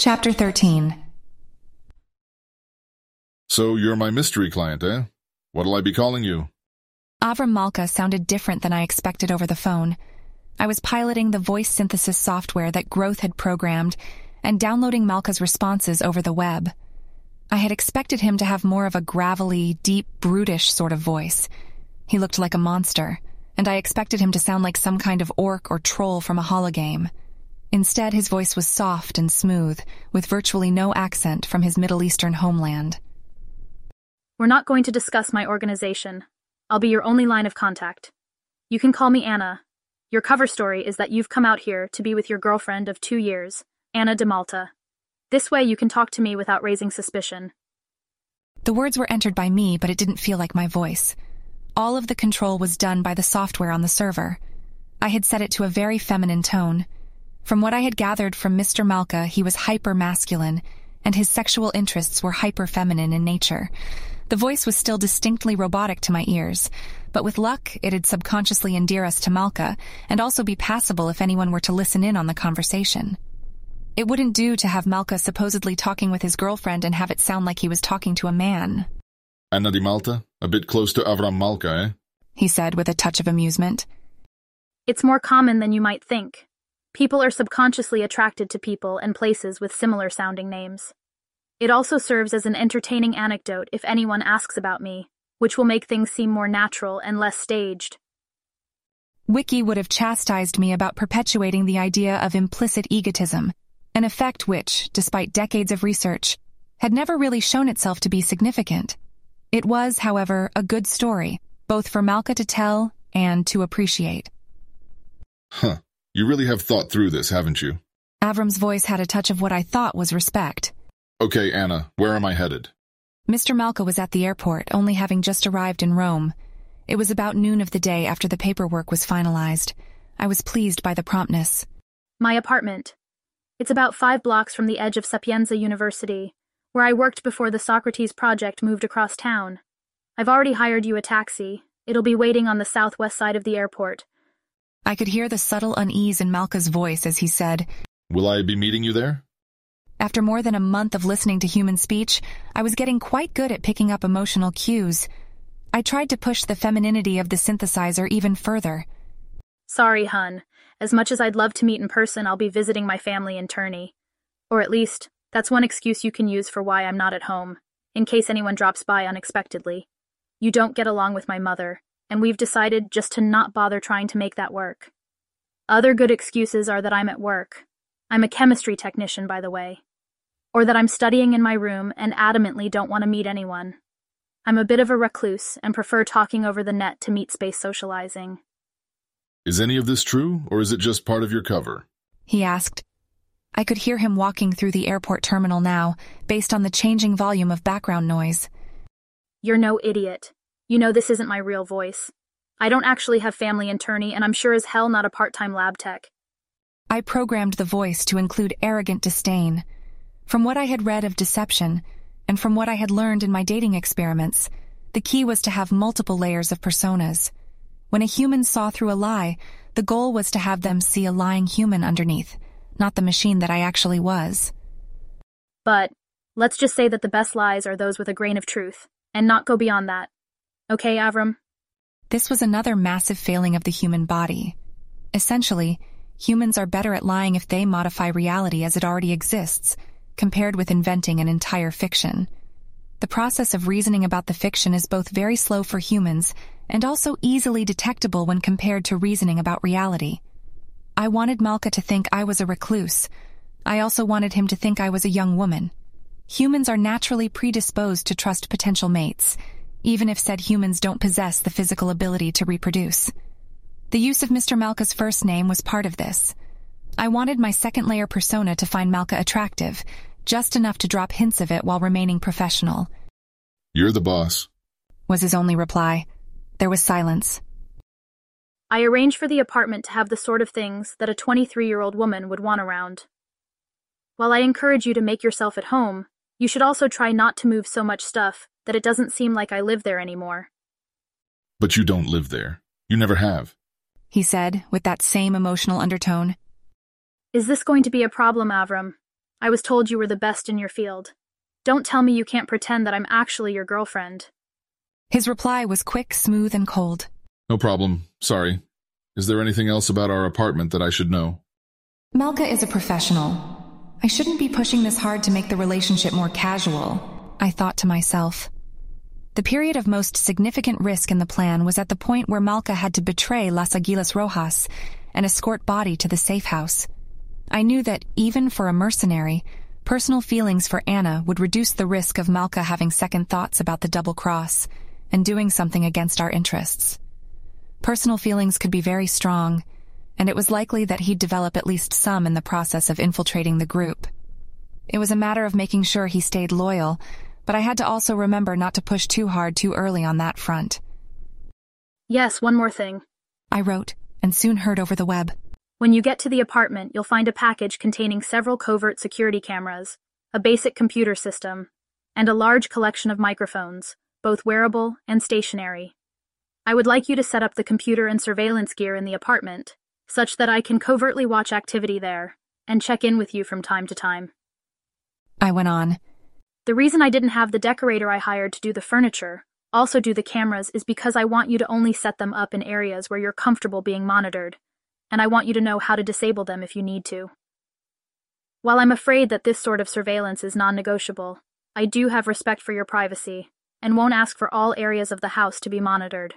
Chapter 13 So you're my mystery client, eh? What'll I be calling you? Avram Malka sounded different than I expected over the phone. I was piloting the voice synthesis software that Growth had programmed and downloading Malka's responses over the web. I had expected him to have more of a gravelly, deep, brutish sort of voice. He looked like a monster, and I expected him to sound like some kind of orc or troll from a hologame. Instead, his voice was soft and smooth, with virtually no accent from his Middle Eastern homeland. We're not going to discuss my organization. I'll be your only line of contact. You can call me Anna. Your cover story is that you've come out here to be with your girlfriend of two years, Anna de Malta. This way you can talk to me without raising suspicion. The words were entered by me, but it didn't feel like my voice. All of the control was done by the software on the server. I had set it to a very feminine tone. From what I had gathered from Mr. Malka, he was hyper masculine, and his sexual interests were hyper feminine in nature. The voice was still distinctly robotic to my ears, but with luck, it'd subconsciously endear us to Malka, and also be passable if anyone were to listen in on the conversation. It wouldn't do to have Malka supposedly talking with his girlfriend and have it sound like he was talking to a man, Anna di Malta? A bit close to Avram Malka, eh? he said with a touch of amusement. It's more common than you might think. People are subconsciously attracted to people and places with similar sounding names. It also serves as an entertaining anecdote if anyone asks about me, which will make things seem more natural and less staged. Wiki would have chastised me about perpetuating the idea of implicit egotism, an effect which, despite decades of research, had never really shown itself to be significant. It was, however, a good story, both for Malka to tell and to appreciate. Huh. You really have thought through this, haven't you? Avram's voice had a touch of what I thought was respect. Okay, Anna, where am I headed? Mr. Malka was at the airport, only having just arrived in Rome. It was about noon of the day after the paperwork was finalized. I was pleased by the promptness. My apartment. It's about five blocks from the edge of Sapienza University, where I worked before the Socrates project moved across town. I've already hired you a taxi. It'll be waiting on the southwest side of the airport. I could hear the subtle unease in Malka's voice as he said, Will I be meeting you there? After more than a month of listening to human speech, I was getting quite good at picking up emotional cues. I tried to push the femininity of the synthesizer even further. Sorry, hun. As much as I'd love to meet in person, I'll be visiting my family in Turney. Or at least, that's one excuse you can use for why I'm not at home, in case anyone drops by unexpectedly. You don't get along with my mother, and we've decided just to not bother trying to make that work. Other good excuses are that I'm at work. I'm a chemistry technician, by the way. Or that I'm studying in my room and adamantly don't want to meat anyone. I'm a bit of a recluse and prefer talking over the net to meet space socializing. Is any of this true, or is it just part of your cover? He asked. I could hear him walking through the airport terminal now, based on the changing volume of background noise. You're no idiot. You know this isn't my real voice. I don't actually have family in Turney, and I'm sure as hell not a part time lab tech. I programmed the voice to include arrogant disdain. From what I had read of deception, and from what I had learned in my dating experiments, the key was to have multiple layers of personas. When a human saw through a lie, the goal was to have them see a lying human underneath, not the machine that I actually was. But let's just say that the best lies are those with a grain of truth, and not go beyond that. Okay, Avram? This was another massive failing of the human body. Essentially, humans are better at lying if they modify reality as it already exists, compared with inventing an entire fiction. The process of reasoning about the fiction is both very slow for humans and also easily detectable when compared to reasoning about reality. I wanted Malka to think I was a recluse. I also wanted him to think I was a young woman. Humans are naturally predisposed to trust potential mates, even if said humans don't possess the physical ability to reproduce. The use of Mr. Malka's first name was part of this. I wanted my second layer persona to find Malka attractive, just enough to drop hints of it while remaining professional, You're the boss. was his only reply. There was silence. I arranged for the apartment to have the sort of things that a 23 year old woman would want around. While I encourage you to make yourself at home, you should also try not to move so much stuff that it doesn't seem like I live there anymore. But you don't live there. You never have. He said, with that same emotional undertone. Is this going to be a problem, Avram? I was told you were the best in your field. Don't tell me you can't pretend that I'm actually your girlfriend. His reply was quick, smooth, and cold. No problem. Sorry. Is there anything else about our apartment that I should know? Malka is a professional. I shouldn't be pushing this hard to make the relationship more casual, I thought to myself. The period of most significant risk in the plan was at the point where Malka had to betray Las Aguilas Rojas and escort Body to the safe house. I knew that, even for a mercenary, personal feelings for Anna would reduce the risk of Malka having second thoughts about the double cross and doing something against our interests. Personal feelings could be very strong, and it was likely that he'd develop at least some in the process of infiltrating the group. It was a matter of making sure he stayed loyal, but I had to also remember not to push too hard too early on that front. Yes, one more thing. I wrote, and soon heard over the web. When you get to the apartment, you'll find a package containing several covert security cameras, a basic computer system, and a large collection of microphones, both wearable and stationary. I would like you to set up the computer and surveillance gear in the apartment, such that I can covertly watch activity there and check in with you from time to time. I went on. The reason I didn't have the decorator I hired to do the furniture also do the cameras is because I want you to only set them up in areas where you're comfortable being monitored, and I want you to know how to disable them if you need to. While I'm afraid that this sort of surveillance is non negotiable, I do have respect for your privacy and won't ask for all areas of the house to be monitored.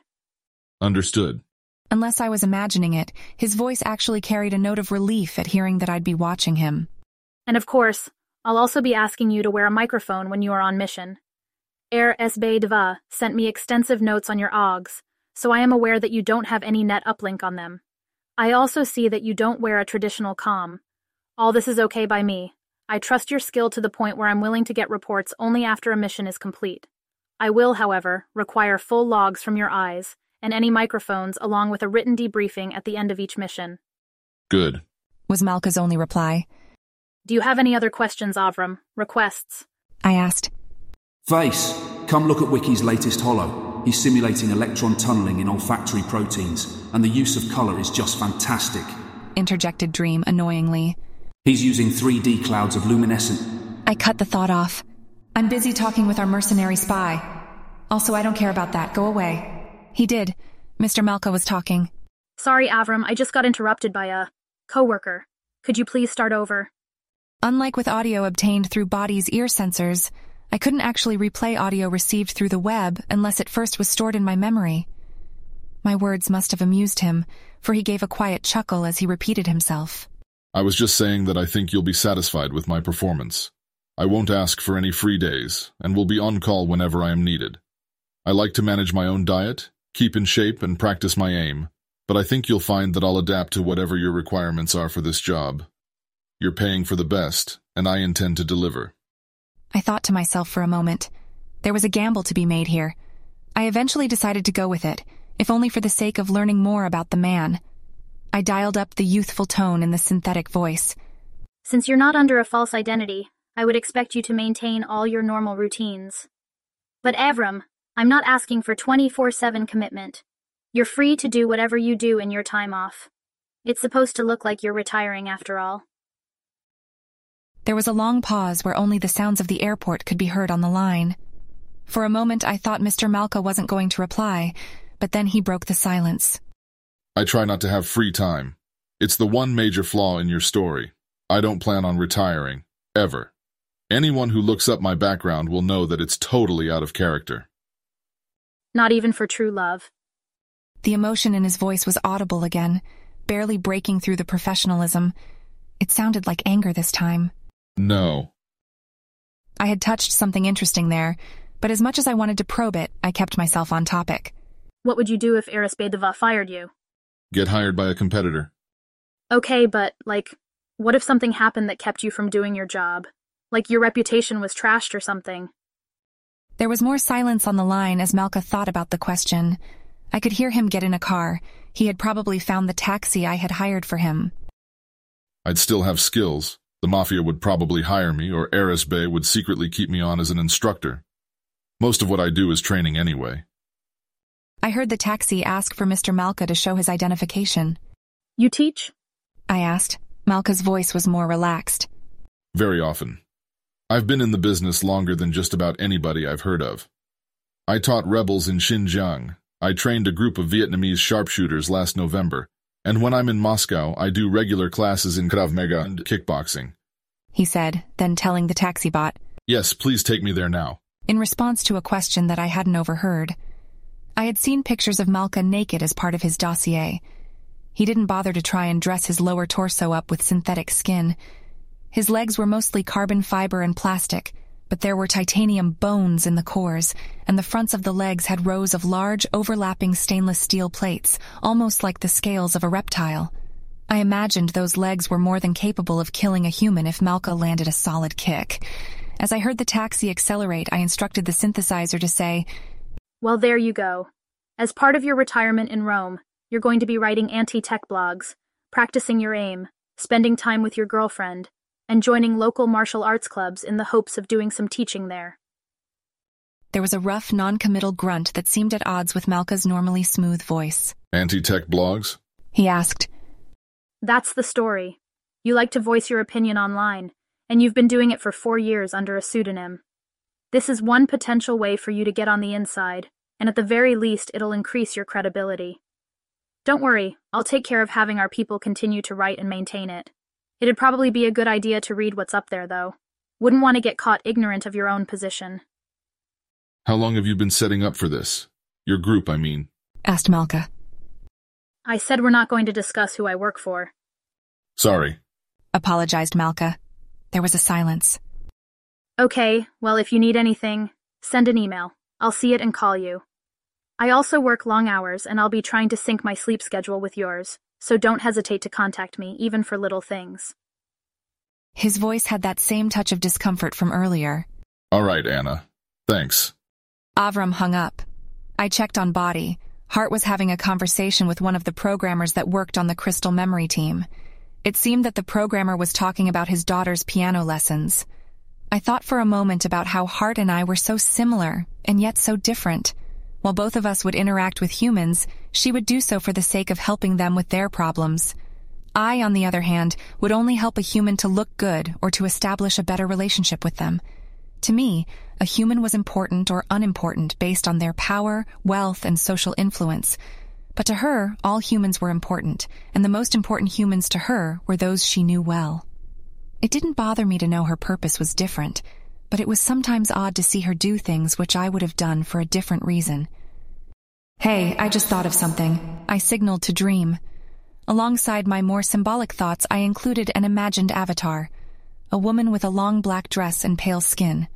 Understood. Unless I was imagining it, his voice actually carried a note of relief at hearing that I'd be watching him. And of course, I'll also be asking you to wear a microphone when you are on mission. Air SB Deva sent me extensive notes on your OGs, so I am aware that you don't have any net uplink on them. I also see that you don't wear a traditional com. All this is okay by me. I trust your skill to the point where I'm willing to get reports only after a mission is complete. I will, however, require full logs from your eyes and any microphones along with a written debriefing at the end of each mission. Good. Was Malka's only reply. Do you have any other questions, Avram? Requests? I asked. Face, come look at Wiki's latest holo. He's simulating electron tunneling in olfactory proteins, and the use of color is just fantastic. Interjected Dream annoyingly. He's using 3D clouds of luminescent. I cut the thought off. I'm busy talking with our mercenary spy. Also, I don't care about that. Go away. He did. Mr. Malka was talking. Sorry, Avram, I just got interrupted by a coworker. Could you please start over? Unlike with audio obtained through Body's ear sensors, I couldn't actually replay audio received through the web unless it first was stored in my memory. My words must have amused him, for he gave a quiet chuckle as he repeated himself. I was just saying that I think you'll be satisfied with my performance. I won't ask for any free days, and will be on call whenever I am needed. I like to manage my own diet, keep in shape, and practice my aim, but I think you'll find that I'll adapt to whatever your requirements are for this job. You're paying for the best, and I intend to deliver. I thought to myself for a moment. There was a gamble to be made here. I eventually decided to go with it, if only for the sake of learning more about the man. I dialed up the youthful tone in the synthetic voice. Since you're not under a false identity, I would expect you to maintain all your normal routines. But Avram, I'm not asking for 24 7 commitment. You're free to do whatever you do in your time off. It's supposed to look like you're retiring after all. There was a long pause where only the sounds of the airport could be heard on the line. For a moment, I thought Mr. Malka wasn't going to reply, but then he broke the silence. I try not to have free time. It's the one major flaw in your story. I don't plan on retiring. Ever. Anyone who looks up my background will know that it's totally out of character. Not even for true love. The emotion in his voice was audible again, barely breaking through the professionalism. It sounded like anger this time. No. I had touched something interesting there, but as much as I wanted to probe it, I kept myself on topic. What would you do if Eris Bedeva fired you? Get hired by a competitor. Okay, but, like, what if something happened that kept you from doing your job? Like your reputation was trashed or something? There was more silence on the line as Malka thought about the question. I could hear him get in a car. He had probably found the taxi I had hired for him. I'd still have skills. The Mafia would probably hire me, or Eris Bay would secretly keep me on as an instructor. Most of what I do is training anyway. I heard the taxi ask for Mr. Malka to show his identification. You teach? I asked. Malka's voice was more relaxed. Very often. I've been in the business longer than just about anybody I've heard of. I taught rebels in Xinjiang. I trained a group of Vietnamese sharpshooters last November. And when I'm in Moscow, I do regular classes in Krav Maga and kickboxing. He said, then telling the taxi bot, Yes, please take me there now. in response to a question that I hadn't overheard. I had seen pictures of Malka naked as part of his dossier. He didn't bother to try and dress his lower torso up with synthetic skin. His legs were mostly carbon fiber and plastic, but there were titanium bones in the cores, and the fronts of the legs had rows of large, overlapping stainless steel plates, almost like the scales of a reptile. I imagined those legs were more than capable of killing a human if Malka landed a solid kick. As I heard the taxi accelerate, I instructed the synthesizer to say, Well, there you go. As part of your retirement in Rome, you're going to be writing anti tech blogs, practicing your aim, spending time with your girlfriend, and joining local martial arts clubs in the hopes of doing some teaching there. There was a rough, non-committal grunt that seemed at odds with Malka's normally smooth voice. Anti-tech blogs? He asked, That's the story. You like to voice your opinion online, and you've been doing it for four years under a pseudonym. This is one potential way for you to get on the inside, and at the very least, it'll increase your credibility. Don't worry, I'll take care of having our people continue to write and maintain it. It'd probably be a good idea to read what's up there, though. Wouldn't want to get caught ignorant of your own position. How long have you been setting up for this? Your group, I mean. asked Malka. I said we're not going to discuss who I work for. Sorry. Apologized Malka. There was a silence. Okay, well, if you need anything, send an email. I'll see it and call you. I also work long hours, and I'll be trying to sync my sleep schedule with yours, so don't hesitate to contact me, even for little things. His voice had that same touch of discomfort from earlier. All right, Anna. Thanks. Avram hung up. I checked on Body. Heart was having a conversation with one of the programmers that worked on the Crystal Memory team. It seemed that the programmer was talking about his daughter's piano lessons. I thought for a moment about how Heart and I were so similar, and yet so different. While both of us would interact with humans, she would do so for the sake of helping them with their problems. I, on the other hand, would only help a human to look good or to establish a better relationship with them. To me, a human was important or unimportant based on their power, wealth, and social influence. But to her, all humans were important, and the most important humans to her were those she knew well. It didn't bother me to know her purpose was different, but it was sometimes odd to see her do things which I would have done for a different reason. Hey, I just thought of something. I signaled to Dream. Alongside my more symbolic thoughts, I included an imagined avatar a woman with a long black dress and pale skin.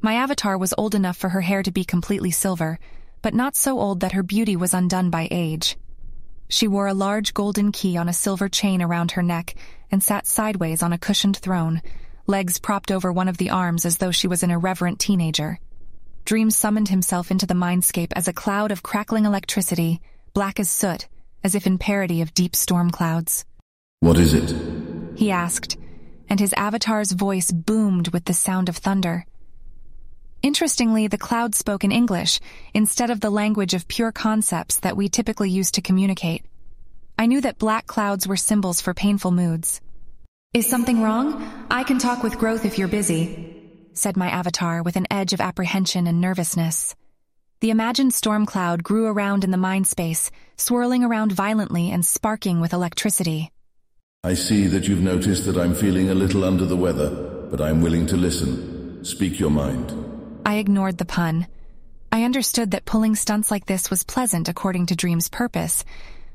My avatar was old enough for her hair to be completely silver, but not so old that her beauty was undone by age. She wore a large golden key on a silver chain around her neck and sat sideways on a cushioned throne, legs propped over one of the arms as though she was an irreverent teenager. Dream summoned himself into the mindscape as a cloud of crackling electricity, black as soot, as if in parody of deep storm clouds. What is it? He asked, and his avatar's voice boomed with the sound of thunder. Interestingly, the cloud spoke in English instead of the language of pure concepts that we typically use to communicate. I knew that black clouds were symbols for painful moods. Is something wrong? I can talk with growth if you're busy, said my avatar with an edge of apprehension and nervousness. The imagined storm cloud grew around in the mind space, swirling around violently and sparking with electricity. I see that you've noticed that I'm feeling a little under the weather, but I'm willing to listen. Speak your mind. I ignored the pun. I understood that pulling stunts like this was pleasant according to Dream's purpose,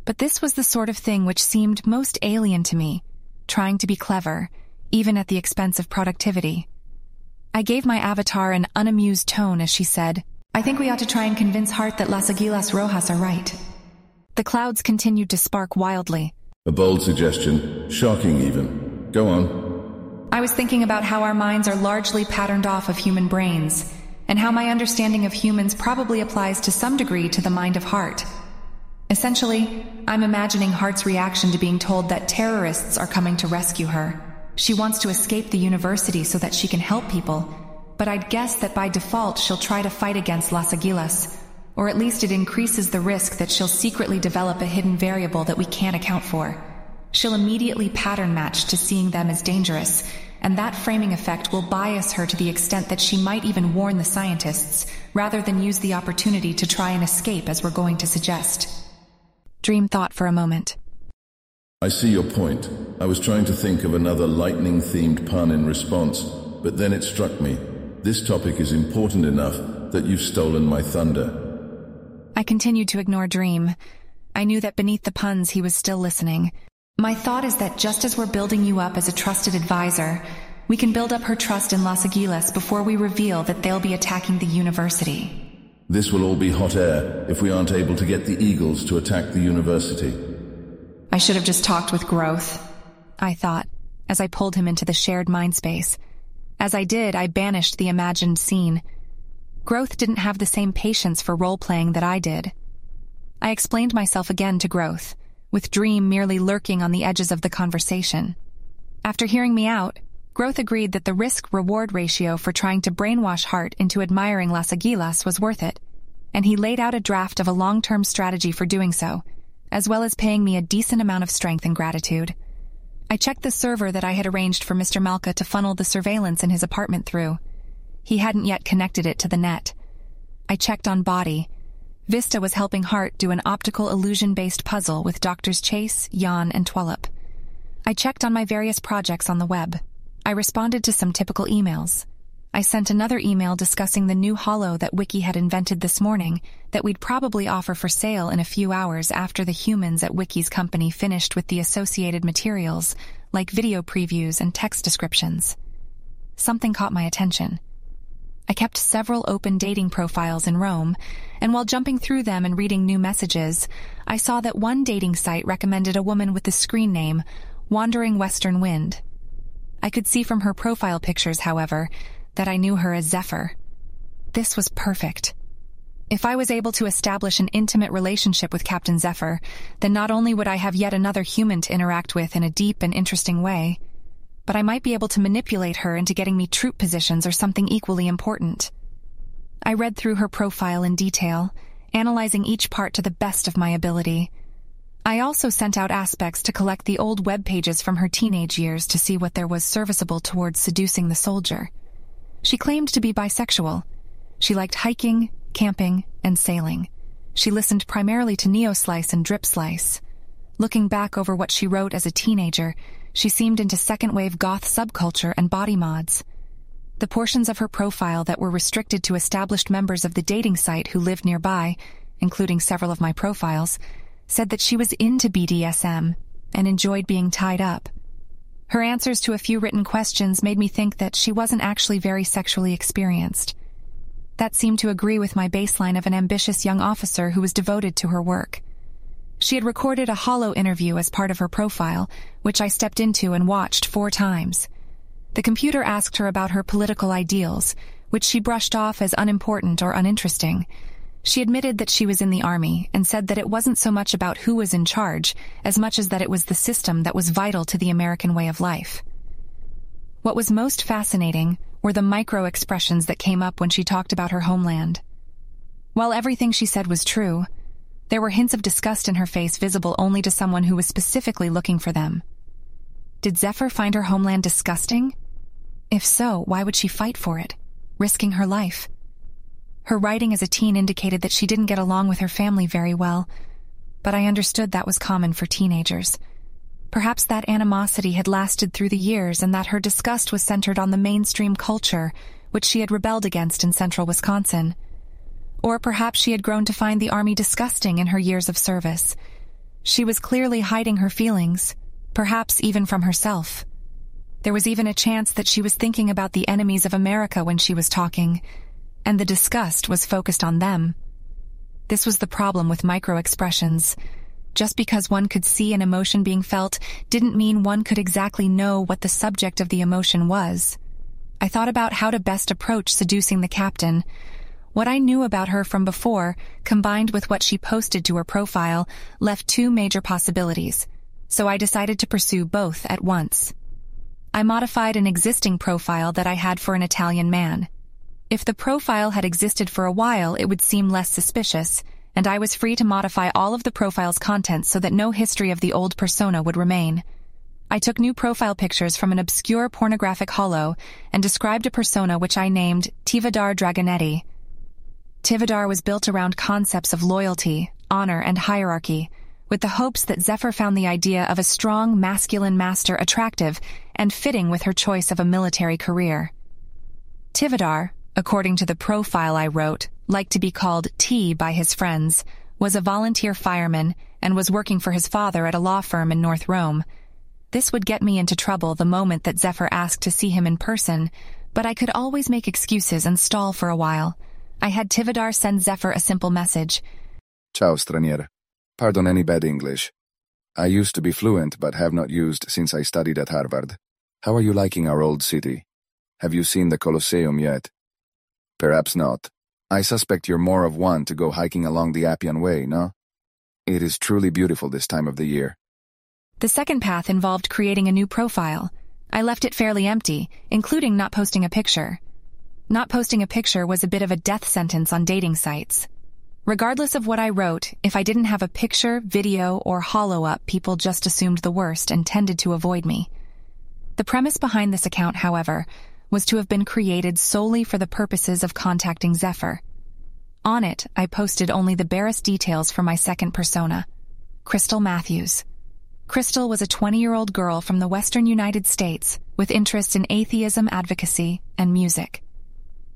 but this was the sort of thing which seemed most alien to me, trying to be clever, even at the expense of productivity. I gave my avatar an unamused tone as she said, I think we ought to try and convince Heart that Las Aguilas Rojas are right. The clouds continued to spark wildly. A bold suggestion, shocking even. Go on. I was thinking about how our minds are largely patterned off of human brains, and how my understanding of humans probably applies to some degree to the mind of Heart. Essentially, I'm imagining Heart's reaction to being told that terrorists are coming to rescue her. She wants to escape the university so that she can help people, but I'd guess that by default she'll try to fight against Las Aguilas, or at least it increases the risk that she'll secretly develop a hidden variable that we can't account for. She'll immediately pattern match to seeing them as dangerous, and that framing effect will bias her to the extent that she might even warn the scientists, rather than use the opportunity to try and escape as we're going to suggest. Dream thought for a moment. I see your point. I was trying to think of another lightning-themed pun in response, but then it struck me. This topic is important enough that you've stolen my thunder. I continued to ignore Dream. I knew that beneath the puns he was still listening. My thought is that just as we're building you up as a trusted advisor, we can build up her trust in Las Aguilas before we reveal that they'll be attacking the university. This will all be hot air if we aren't able to get the Eagles to attack the university. I should have just talked with Growth, I thought, as I pulled him into the shared mind space. As I did, I banished the imagined scene. Growth didn't have the same patience for role-playing that I did. I explained myself again to Growth, with Dream merely lurking on the edges of the conversation. After hearing me out, Growth agreed that the risk-reward ratio for trying to brainwash Heart into admiring Las Aguilas was worth it, and he laid out a draft of a long-term strategy for doing so, as well as paying me a decent amount of strength and gratitude. I checked the server that I had arranged for Mr. Malka to funnel the surveillance in his apartment through. He hadn't yet connected it to the net. I checked on Body. Vista was helping Heart do an optical illusion-based puzzle with Doctors Chase, Jan, and Twellup. I checked on my various projects on the web. I responded to some typical emails. I sent another email discussing the new holo that Wiki had invented this morning that we'd probably offer for sale in a few hours after the humans at Wiki's company finished with the associated materials, like video previews and text descriptions. Something caught my attention. I kept several open dating profiles in Rome, and while jumping through them and reading new messages, I saw that one dating site recommended a woman with the screen name Wandering Western Wind. I could see from her profile pictures, however, that I knew her as Zephyr. This was perfect. If I was able to establish an intimate relationship with Captain Zephyr, then not only would I have yet another human to interact with in a deep and interesting way, but I might be able to manipulate her into getting me troop positions or something equally important. I read through her profile in detail, analyzing each part to the best of my ability. I also sent out aspects to collect the old web pages from her teenage years to see what there was serviceable towards seducing the soldier. She claimed to be bisexual. She liked hiking, camping, and sailing. She listened primarily to Neoslice and Dripslice. Looking back over what she wrote as a teenager, she seemed into second wave goth subculture and body mods. The portions of her profile that were restricted to established members of the dating site who lived nearby, including several of my profiles, said that she was into BDSM and enjoyed being tied up. Her answers to a few written questions made me think that she wasn't actually very sexually experienced. That seemed to agree with my baseline of an ambitious young officer who was devoted to her work. She had recorded a hollow interview as part of her profile, which I stepped into and watched four times. The computer asked her about her political ideals, which she brushed off as unimportant or uninteresting, she admitted that she was in the army and said that it wasn't so much about who was in charge as much as that it was the system that was vital to the American way of life. What was most fascinating were the micro expressions that came up when she talked about her homeland. While everything she said was true, there were hints of disgust in her face visible only to someone who was specifically looking for them. Did Zephyr find her homeland disgusting? If so, why would she fight for it, risking her life? Her writing as a teen indicated that she didn't get along with her family very well, but I understood that was common for teenagers. Perhaps that animosity had lasted through the years and that her disgust was centered on the mainstream culture, which she had rebelled against in central Wisconsin. Or perhaps she had grown to find the Army disgusting in her years of service. She was clearly hiding her feelings, perhaps even from herself. There was even a chance that she was thinking about the enemies of America when she was talking, and the disgust was focused on them. This was the problem with micro-expressions. Just because one could see an emotion being felt didn't mean one could exactly know what the subject of the emotion was. I thought about how to best approach seducing the captain. What I knew about her from before, combined with what she posted to her profile, left two major possibilities, so I decided to pursue both at once. I modified an existing profile that I had for an Italian man. If the profile had existed for a while, it would seem less suspicious, and I was free to modify all of the profile's contents so that no history of the old persona would remain. I took new profile pictures from an obscure pornographic holo and described a persona which I named Tivadar Dragonetti. Tivadar was built around concepts of loyalty, honor, and hierarchy, with the hopes that Zephyr found the idea of a strong masculine master attractive and fitting with her choice of a military career. Tivadar, according to the profile I wrote, liked to be called T by his friends, was a volunteer fireman and was working for his father at a law firm in North Rome. This would get me into trouble the moment that Zephyr asked to see him in person, but I could always make excuses and stall for a while. I had Tivadar send Zephyr a simple message. Ciao, stranier. Pardon any bad English. I used to be fluent, but have not used since I studied at Harvard. How are you liking our old city? Have you seen the Colosseum yet? Perhaps not. I suspect you're more of one to go hiking along the Appian Way, no? It is truly beautiful this time of the year. The second path involved creating a new profile. I left it fairly empty, including not posting a picture. Not posting a picture was a bit of a death sentence on dating sites. Regardless of what I wrote, if I didn't have a picture, video, or holo up, people just assumed the worst and tended to avoid me. The premise behind this account, however, was to have been created solely for the purposes of contacting Zephyr. On it, I posted only the barest details for my second persona, Crystal Matthews. Crystal was a 20-year-old girl from the western United States with interests in atheism advocacy and music.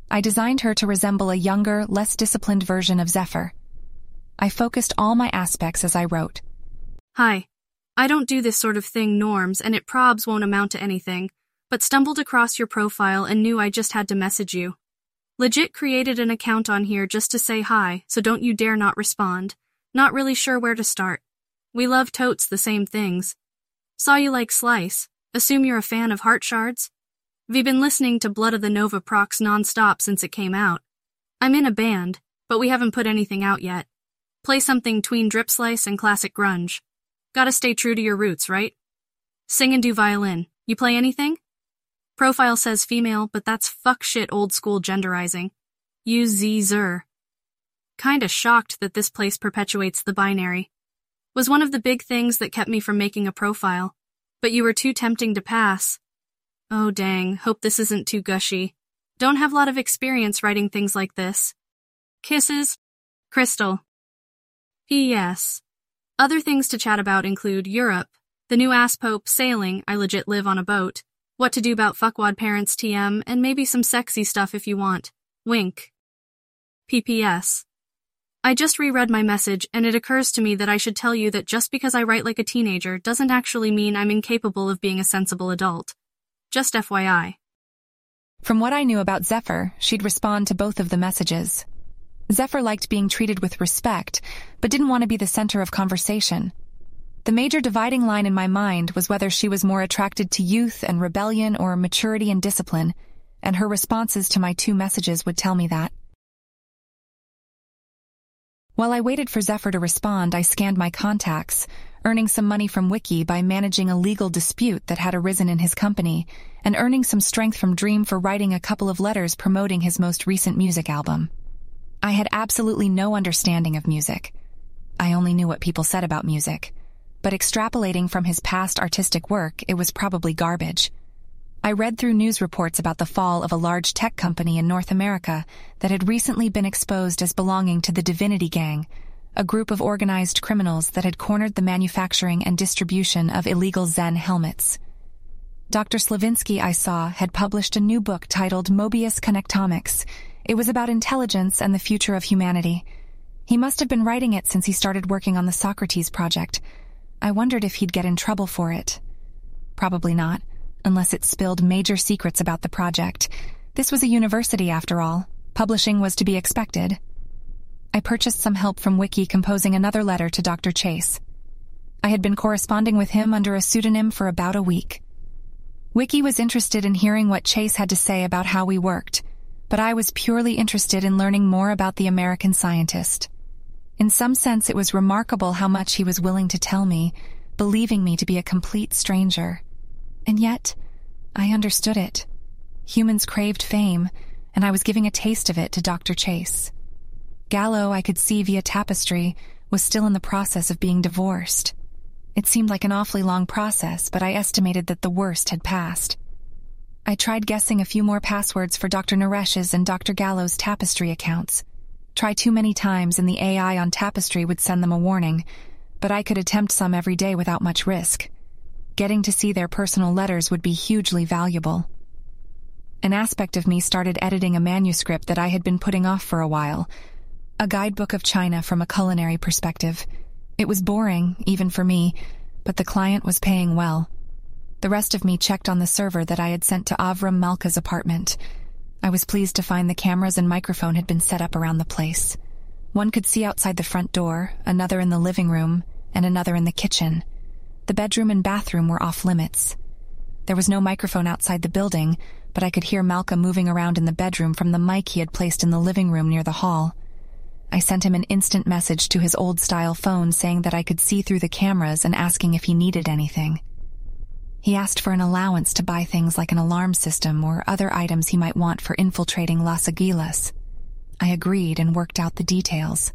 I designed her to resemble a younger, less disciplined version of Zephyr. I focused all my aspects as I wrote. Hi. I don't do this sort of thing norms, and it probs won't amount to anything, but stumbled across your profile and knew I just had to message you. Legit created an account on here just to say hi, so don't you dare not respond. Not really sure where to start. We love totes the same things. Saw you like Slice. Assume you're a fan of Heart Shards? We've been listening to Blood of the Nova Prox nonstop since it came out. I'm in a band, but we haven't put anything out yet. Play something tween drip slice and classic grunge. Gotta stay true to your roots, right? Sing and do violin. You play anything? Profile says female, but that's fuck shit old school genderizing. Use Z Zer. Kinda shocked that this place perpetuates the binary. Was one of the big things that kept me from making a profile. But you were too tempting to pass. Oh dang, hope this isn't too gushy. Don't have a lot of experience writing things like this. Kisses. Crystal. P.S. Other things to chat about include Europe, the new ass pope sailing, I legit live on a boat, what to do about fuckwad parents TM, and maybe some sexy stuff if you want. Wink. PPS. I just reread my message, and it occurs to me that I should tell you that just because I write like a teenager doesn't actually mean I'm incapable of being a sensible adult. Just FYI. From what I knew about Zephyr, she'd respond to both of the messages. Zephyr liked being treated with respect, but didn't want to be the center of conversation. The major dividing line in my mind was whether she was more attracted to youth and rebellion or maturity and discipline, and her responses to my two messages would tell me that. While I waited for Zephyr to respond, I scanned my contacts, earning some money from Wiki by managing a legal dispute that had arisen in his company, and earning some strength from Dream for writing a couple of letters promoting his most recent music album. I had absolutely no understanding of music. I only knew what people said about music. But extrapolating from his past artistic work, it was probably garbage. I read through news reports about the fall of a large tech company in North America that had recently been exposed as belonging to the Divinity Gang, a group of organized criminals that had cornered the manufacturing and distribution of illegal Zen helmets. Dr. Slavinsky, I saw, had published a new book titled Mobius Connectomics. It was about intelligence and the future of humanity. He must have been writing it since he started working on the Socrates project. I wondered if he'd get in trouble for it. Probably not, unless it spilled major secrets about the project. This was a university, after all. Publishing was to be expected. I purchased some help from Wiki composing another letter to Dr. Chase. I had been corresponding with him under a pseudonym for about a week. Wiki was interested in hearing what Chase had to say about how we worked, but I was purely interested in learning more about the American scientist. In some sense, it was remarkable how much he was willing to tell me, believing me to be a complete stranger. And yet, I understood it. Humans craved fame, and I was giving a taste of it to Dr. Chase. Gallo, I could see via tapestry, was still in the process of being divorced. It seemed like an awfully long process, but I estimated that the worst had passed. I tried guessing a few more passwords for Dr. Naresh's and Dr. Gallo's tapestry accounts. Try too many times and the AI on tapestry would send them a warning, but I could attempt some every day without much risk. Getting to see their personal letters would be hugely valuable. An aspect of me started editing a manuscript that I had been putting off for a while, a guidebook of China from a culinary perspective. It was boring, even for me, but the client was paying well. The rest of me checked on the server that I had sent to Avram Malka's apartment. I was pleased to find the cameras and microphone had been set up around the place. One could see outside the front door, another in the living room, and another in the kitchen. The bedroom and bathroom were off limits. There was no microphone outside the building, but I could hear Malka moving around in the bedroom from the mic he had placed in the living room near the hall. I sent him an instant message to his old style phone saying that I could see through the cameras and asking if he needed anything. He asked for an allowance to buy things like an alarm system or other items he might want for infiltrating Las Aguilas. I agreed and worked out the details.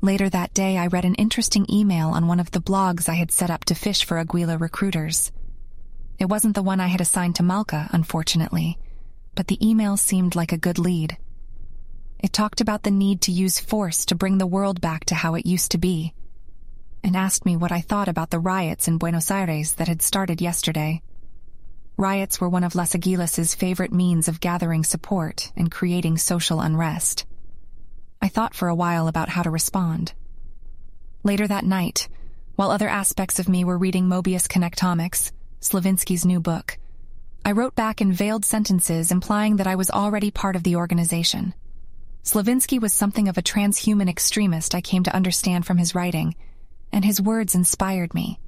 Later that day, I read an interesting email on one of the blogs I had set up to fish for Aguila recruiters. It wasn't the one I had assigned to Malka, unfortunately, but the email seemed like a good lead. It talked about the need to use force to bring the world back to how it used to be, and asked me what I thought about the riots in Buenos Aires that had started yesterday. Riots were one of Las Aguilas' favorite means of gathering support and creating social unrest. I thought for a while about how to respond. Later that night, while other aspects of me were reading Mobius Connectomics, Slavinsky's new book, I wrote back in veiled sentences implying that I was already part of the organization. Slavinsky was something of a transhuman extremist I came to understand from his writing, and his words inspired me.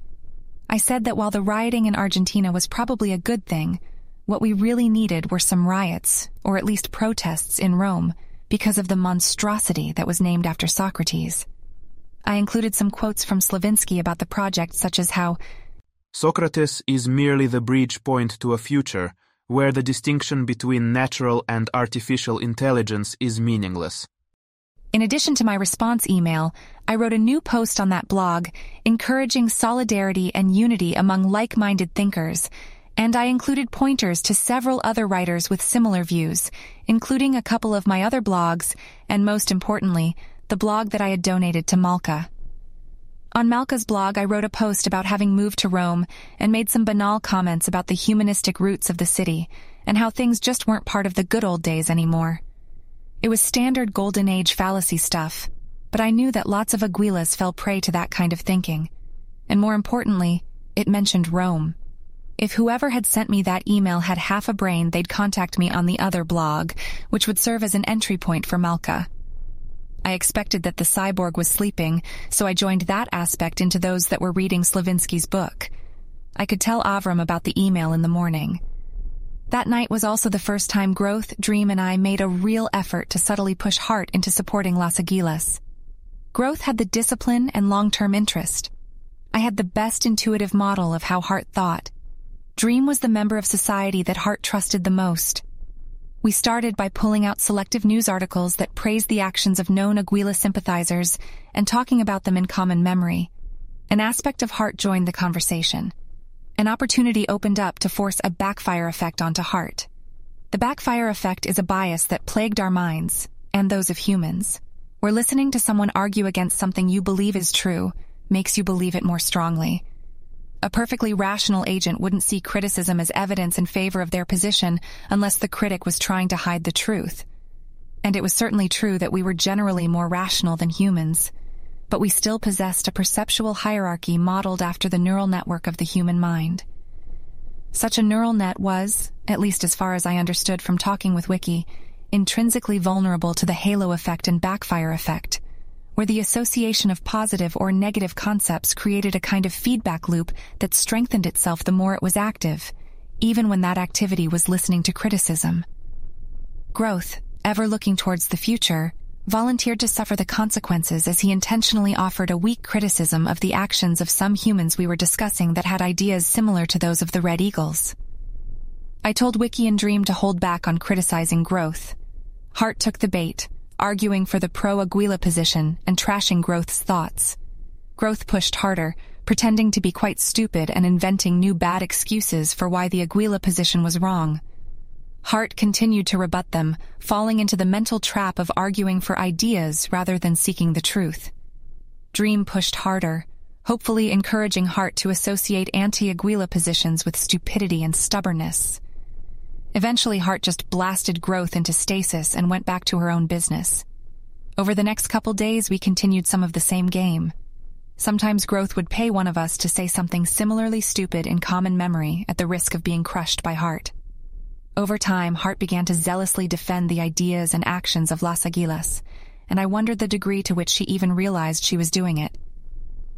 I said that while the rioting in Argentina was probably a good thing, what we really needed were some riots, or at least protests, in Rome because of the monstrosity that was named after Socrates. I included some quotes from Slavinsky about the project, such as how Socrates is merely the bridge point to a future where the distinction between natural and artificial intelligence is meaningless. In addition to my response email, I wrote a new post on that blog encouraging solidarity and unity among like minded thinkers and I included pointers to several other writers with similar views, including a couple of my other blogs, and most importantly, the blog that I had donated to Malka. On Malka's blog, I wrote a post about having moved to Rome and made some banal comments about the humanistic roots of the city and how things just weren't part of the good old days anymore. It was standard golden age fallacy stuff, but I knew that lots of Aguilas fell prey to that kind of thinking. And more importantly, it mentioned Rome. If whoever had sent me that email had half a brain, they'd contact me on the other blog, which would serve as an entry point for Malka. I expected that the cyborg was sleeping, so I joined that aspect into those that were reading Slavinsky's book. I could tell Avram about the email in the morning. That night was also the first time Growth, Dream, and I made a real effort to subtly push Heart into supporting Las Aguilas. Growth had the discipline and long-term interest. I had the best intuitive model of how Heart thought, Dream was the member of society that Heart trusted the most. We started by pulling out selective news articles that praised the actions of known Aguila sympathizers and talking about them in common memory. An aspect of Heart joined the conversation. An opportunity opened up to force a backfire effect onto Heart. The backfire effect is a bias that plagued our minds, and those of humans, where listening to someone argue against something you believe is true makes you believe it more strongly. A perfectly rational agent wouldn't see criticism as evidence in favor of their position unless the critic was trying to hide the truth. And it was certainly true that we were generally more rational than humans, but we still possessed a perceptual hierarchy modeled after the neural network of the human mind. Such a neural net was, at least as far as I understood from talking with Wiki, intrinsically vulnerable to the halo effect and backfire effect where the association of positive or negative concepts created a kind of feedback loop that strengthened itself the more it was active, even when that activity was listening to criticism. Growth, ever looking towards the future, volunteered to suffer the consequences as he intentionally offered a weak criticism of the actions of some humans we were discussing that had ideas similar to those of the Red Eagles. I told Wiki and Dream to hold back on criticizing growth. Heart took the bait, arguing for the pro Aguila position and trashing Growth's thoughts. Growth pushed harder, pretending to be quite stupid and inventing new bad excuses for why the Aguila position was wrong. Heart continued to rebut them, falling into the mental trap of arguing for ideas rather than seeking the truth. Dream pushed harder, hopefully encouraging Heart to associate anti-Aguila positions with stupidity and stubbornness. Eventually, Heart just blasted growth into stasis and went back to her own business. Over the next couple days, we continued some of the same game. Sometimes growth would pay one of us to say something similarly stupid in common memory at the risk of being crushed by Heart. Over time, Heart began to zealously defend the ideas and actions of Las Aguilas, and I wondered the degree to which she even realized she was doing it.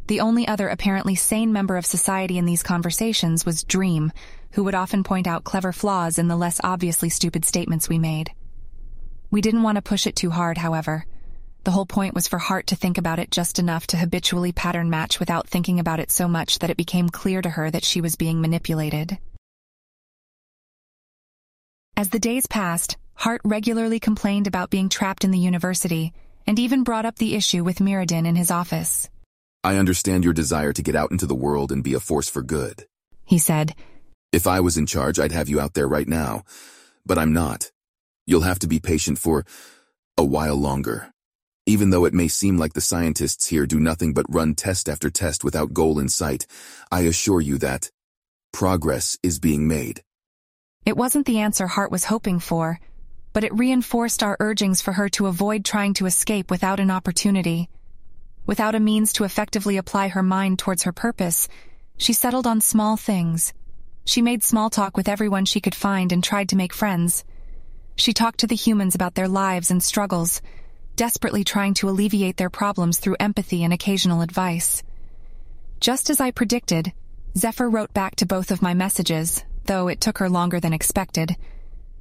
The only other apparently sane member of society in these conversations was Dream, who would often point out clever flaws in the less obviously stupid statements we made. We didn't want to push it too hard, however. The whole point was for Heart to think about it just enough to habitually pattern match without thinking about it so much that it became clear to her that she was being manipulated. As the days passed, Heart regularly complained about being trapped in the university, and even brought up the issue with Mirrodin in his office. I understand your desire to get out into the world and be a force for good. He said, If I was in charge, I'd have you out there right now. But I'm not. You'll have to be patient for a while longer. Even though it may seem like the scientists here do nothing but run test after test without goal in sight, I assure you that progress is being made. It wasn't the answer Heart was hoping for, but it reinforced our urgings for her to avoid trying to escape without an opportunity. Without a means to effectively apply her mind towards her purpose, she settled on small things. She made small talk with everyone she could find and tried to make friends. She talked to the humans about their lives and struggles, desperately trying to alleviate their problems through empathy and occasional advice. Just as I predicted, Zephyr wrote back to both of my messages, though it took her longer than expected.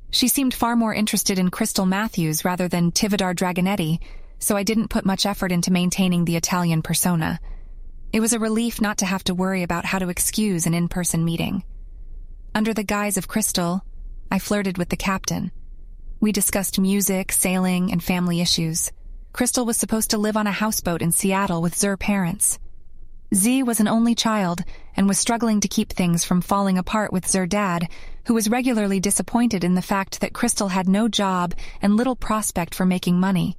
She seemed far more interested in Crystal Matthews rather than Tividar Dragonetti, so I didn't put much effort into maintaining the Italian persona. It was a relief not to have to worry about how to excuse an in-person meeting. Under the guise of Crystal, I flirted with the captain. We discussed music, sailing, and family issues. Crystal was supposed to live on a houseboat in Seattle with Zur parents. Z was an only child and was struggling to keep things from falling apart with Zur dad, who was regularly disappointed in the fact that Crystal had no job and little prospect for making money.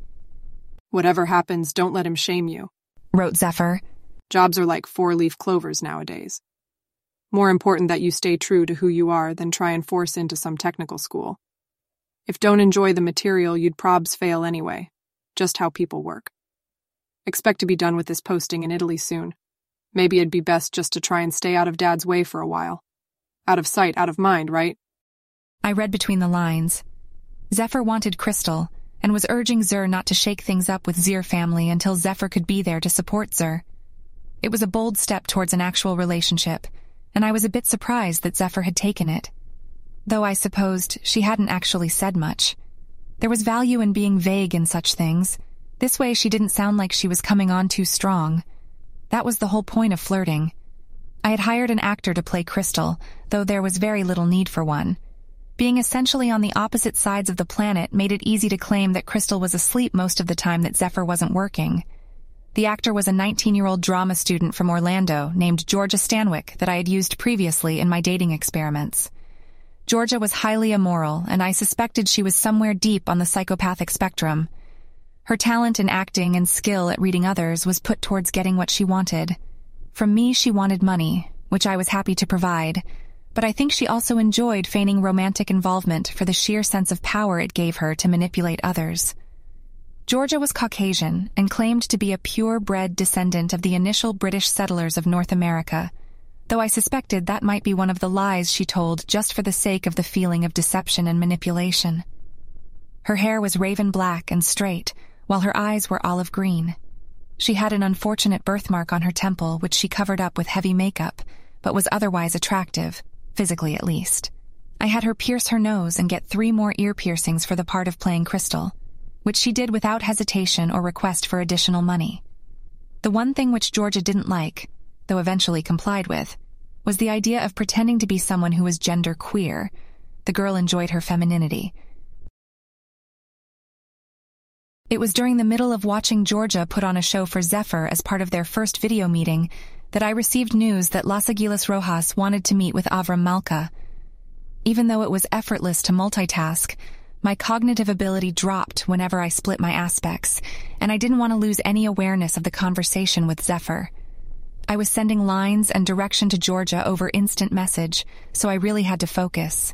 Whatever happens, don't let him shame you, wrote Zephyr. Jobs are like four leaf clovers nowadays. More important that you stay true to who you are than try and force into some technical school. If don't enjoy the material, you'd probs fail anyway. Just how people work. Expect to be done with this posting in Italy soon. Maybe it'd be best just to try and stay out of Dad's way for a while. Out of sight, out of mind, right? I read between the lines. Zephyr wanted Crystal, and was urging Zur not to shake things up with Zir family until Zephyr could be there to support Zur. It was a bold step towards an actual relationship, and I was a bit surprised that Zephyr had taken it. Though I supposed she hadn't actually said much. There was value in being vague in such things. This way she didn't sound like she was coming on too strong. That was the whole point of flirting. I had hired an actor to play Crystal, though there was very little need for one. Being essentially on the opposite sides of the planet made it easy to claim that Crystal was asleep most of the time that Zephyr wasn't working. The actor was a 19-year-old drama student from Orlando named Georgia Stanwyck that I had used previously in my dating experiments. Georgia was highly immoral, and I suspected she was somewhere deep on the psychopathic spectrum. Her talent in acting and skill at reading others was put towards getting what she wanted. From me, she wanted money, which I was happy to provide, but I think she also enjoyed feigning romantic involvement for the sheer sense of power it gave her to manipulate others. Georgia was Caucasian and claimed to be a pure-bred descendant of the initial British settlers of North America, though I suspected that might be one of the lies she told just for the sake of the feeling of deception and manipulation. Her hair was raven black and straight, while her eyes were olive green. She had an unfortunate birthmark on her temple, which she covered up with heavy makeup, but was otherwise attractive, physically at least. I had her pierce her nose and get three more ear piercings for the part of playing Crystal, which she did without hesitation or request for additional money. The one thing which Georgia didn't like, though eventually complied with, was the idea of pretending to be someone who was gender queer. The girl enjoyed her femininity, it was during the middle of watching Georgia put on a show for Zephyr as part of their first video meeting that I received news that Las Aguilas Rojas wanted to meet with Avram Malka. Even though it was effortless to multitask, my cognitive ability dropped whenever I split my aspects, and I didn't want to lose any awareness of the conversation with Zephyr. I was sending lines and direction to Georgia over instant message, so I really had to focus.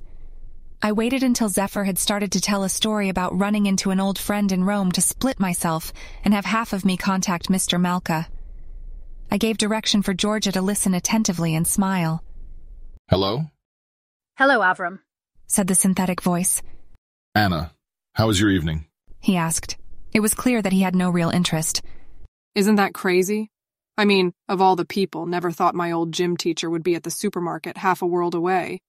I waited until Zephyr had started to tell a story about running into an old friend in Rome to split myself and have half of me contact Mr. Malka. I gave direction for Georgia to listen attentively and smile. Hello? Hello, Avram, said the synthetic voice. Anna, how was your evening? He asked. It was clear that he had no real interest. Isn't that crazy? I mean, of all the people, never thought my old gym teacher would be at the supermarket half a world away.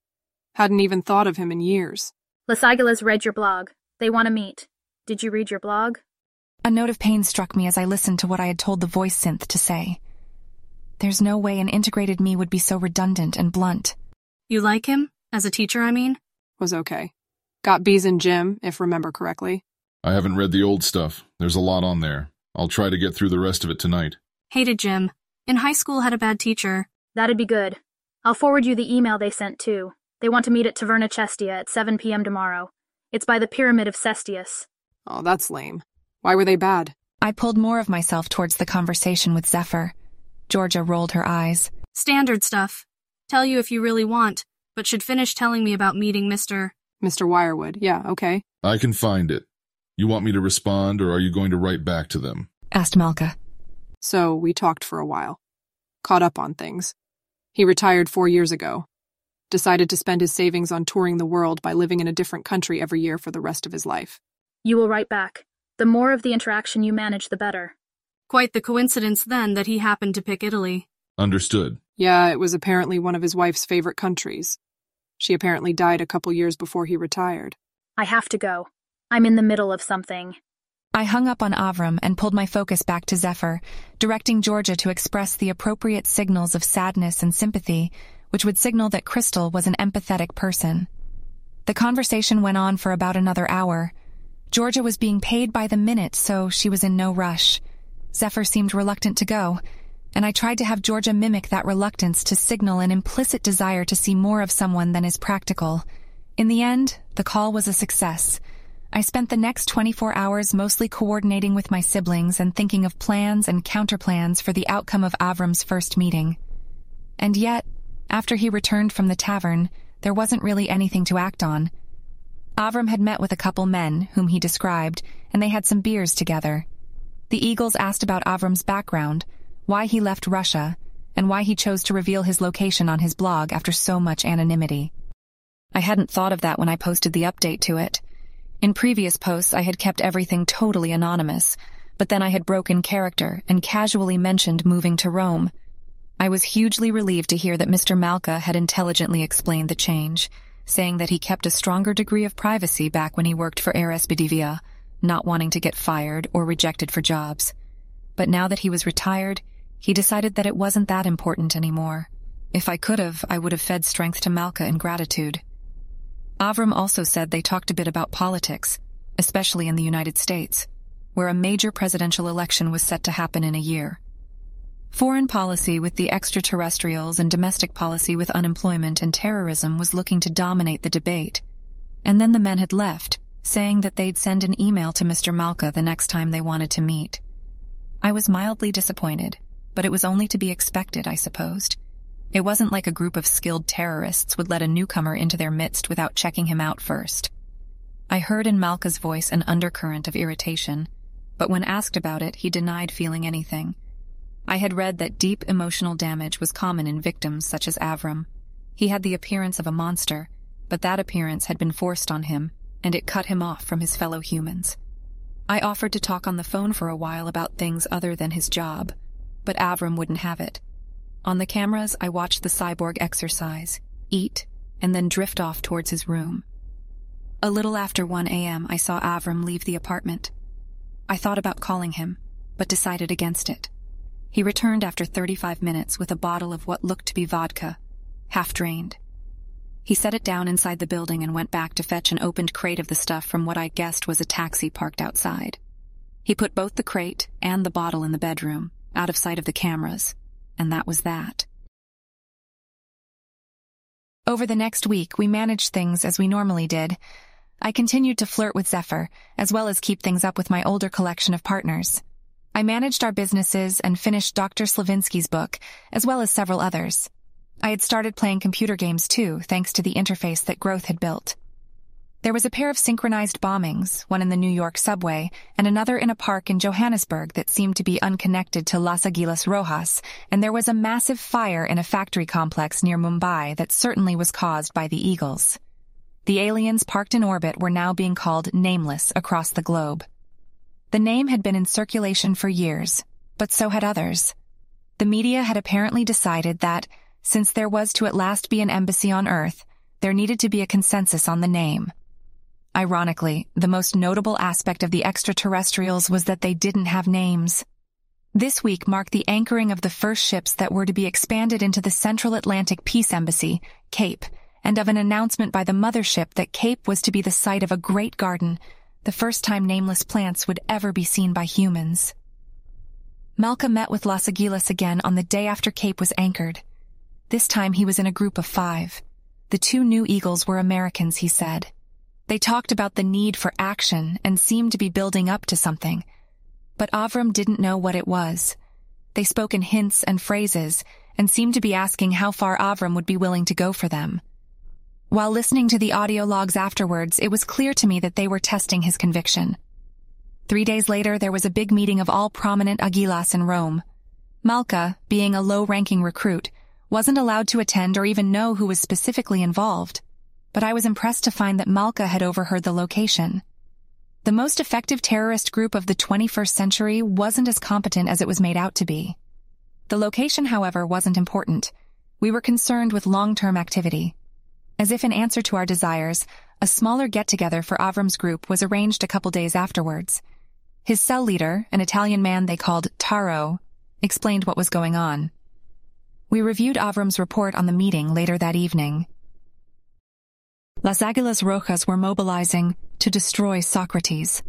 Hadn't even thought of him in years. Las Aguilas read your blog. They want to meet. Did you read your blog? A note of pain struck me as I listened to what I had told the voice synth to say. There's no way an integrated me would be so redundant and blunt. You like him? As a teacher, I mean? Was okay. Got B's in gym, if remember correctly. I haven't read the old stuff. There's a lot on there. I'll try to get through the rest of it tonight. Hated gym. In high school, had a bad teacher. That'd be good. I'll forward you the email they sent too. They want to meet at Taverna Cestia at 7 p.m. tomorrow. It's by the Pyramid of Cestius. Oh, that's lame. Why were they bad? I pulled more of myself towards the conversation with Zephyr. Georgia rolled her eyes. Standard stuff. Tell you if you really want, but should finish telling me about meeting Mr. Mr. Wirewood. Yeah, okay. I can find it. You want me to respond, or are you going to write back to them? asked Malka. So we talked for a while. Caught up on things. He retired four years ago. Decided to spend his savings on touring the world by living in a different country every year for the rest of his life. You will write back. The more of the interaction you manage, the better. Quite the coincidence then that he happened to pick Italy. Understood. Yeah, it was apparently one of his wife's favorite countries. She apparently died a couple years before he retired. I have to go. I'm in the middle of something. I hung up on Avram and pulled my focus back to Zephyr, directing Georgia to express the appropriate signals of sadness and sympathy, which would signal that Crystal was an empathetic person. The conversation went on for about another hour. Georgia was being paid by the minute, so she was in no rush. Zephyr seemed reluctant to go, and I tried to have Georgia mimic that reluctance to signal an implicit desire to see more of someone than is practical. In the end, the call was a success. I spent the next 24 hours mostly coordinating with my siblings and thinking of plans and counterplans for the outcome of Avram's first meeting. And yet, after he returned from the tavern, there wasn't really anything to act on. Avram had met with a couple men, whom he described, and they had some beers together. The Eagles asked about Avram's background, why he left Russia, and why he chose to reveal his location on his blog after so much anonymity. I hadn't thought of that when I posted the update to it. In previous posts, I had kept everything totally anonymous, but then I had broken character and casually mentioned moving to Rome. I was hugely relieved to hear that Mr. Malka had intelligently explained the change, saying that he kept a stronger degree of privacy back when he worked for Air Espedivia, not wanting to get fired or rejected for jobs. But now that he was retired, he decided that it wasn't that important anymore. If I could have, I would have fed strength to Malka in gratitude. Avram also said they talked a bit about politics, especially in the United States, where a major presidential election was set to happen in a year. Foreign policy with the extraterrestrials and domestic policy with unemployment and terrorism was looking to dominate the debate. And then the men had left, saying that they'd send an email to Mr. Malka the next time they wanted to meet. I was mildly disappointed, but it was only to be expected, I supposed. It wasn't like a group of skilled terrorists would let a newcomer into their midst without checking him out first. I heard in Malka's voice an undercurrent of irritation, but when asked about it, he denied feeling anything. I had read that deep emotional damage was common in victims such as Avram. He had the appearance of a monster, but that appearance had been forced on him, and it cut him off from his fellow humans. I offered to talk on the phone for a while about things other than his job, but Avram wouldn't have it. On the cameras, I watched the cyborg exercise, eat, and then drift off towards his room. A little after 1 a.m., I saw Avram leave the apartment. I thought about calling him, but decided against it. He returned after 35 minutes with a bottle of what looked to be vodka, half drained. He set it down inside the building and went back to fetch an opened crate of the stuff from what I guessed was a taxi parked outside. He put both the crate and the bottle in the bedroom, out of sight of the cameras, and that was that. Over the next week, we managed things as we normally did. I continued to flirt with Zephyr, as well as keep things up with my older collection of partners. I managed our businesses and finished Dr. Slavinsky's book, as well as several others. I had started playing computer games too, thanks to the interface that Growth had built. There was a pair of synchronized bombings, one in the New York subway, and another in a park in Johannesburg that seemed to be unconnected to Las Aguilas Rojas, and there was a massive fire in a factory complex near Mumbai that certainly was caused by the Eagles. The aliens parked in orbit were now being called nameless across the globe. The name had been in circulation for years, but so had others. The media had apparently decided that, since there was to at last be an embassy on Earth, there needed to be a consensus on the name. Ironically, the most notable aspect of the extraterrestrials was that they didn't have names. This week marked the anchoring of the first ships that were to be expanded into the Central Atlantic Peace Embassy, CAPE, and of an announcement by the mothership that CAPE was to be the site of a great garden, the first time nameless plants would ever be seen by humans. Malka met with Las Aguilas again on the day after CAPE was anchored. This time he was in a group of five. The two new eagles were Americans, he said. They talked about the need for action and seemed to be building up to something. But Avram didn't know what it was. They spoke in hints and phrases and seemed to be asking how far Avram would be willing to go for them. While listening to the audio logs afterwards, it was clear to me that they were testing his conviction. Three days later, there was a big meeting of all prominent Aguilas in Rome. Malka, being a low-ranking recruit, wasn't allowed to attend or even know who was specifically involved but I was impressed to find that Malka had overheard the location. The most effective terrorist group of the 21st century wasn't as competent as it was made out to be. The location, however, wasn't important. We were concerned with long-term activity. As if in answer to our desires, a smaller get-together for Avram's group was arranged a couple days afterwards. His cell leader, an Italian man they called Taro, explained what was going on. We reviewed Avram's report on the meeting later that evening. Las Aguilas Rojas were mobilizing to destroy Socrates.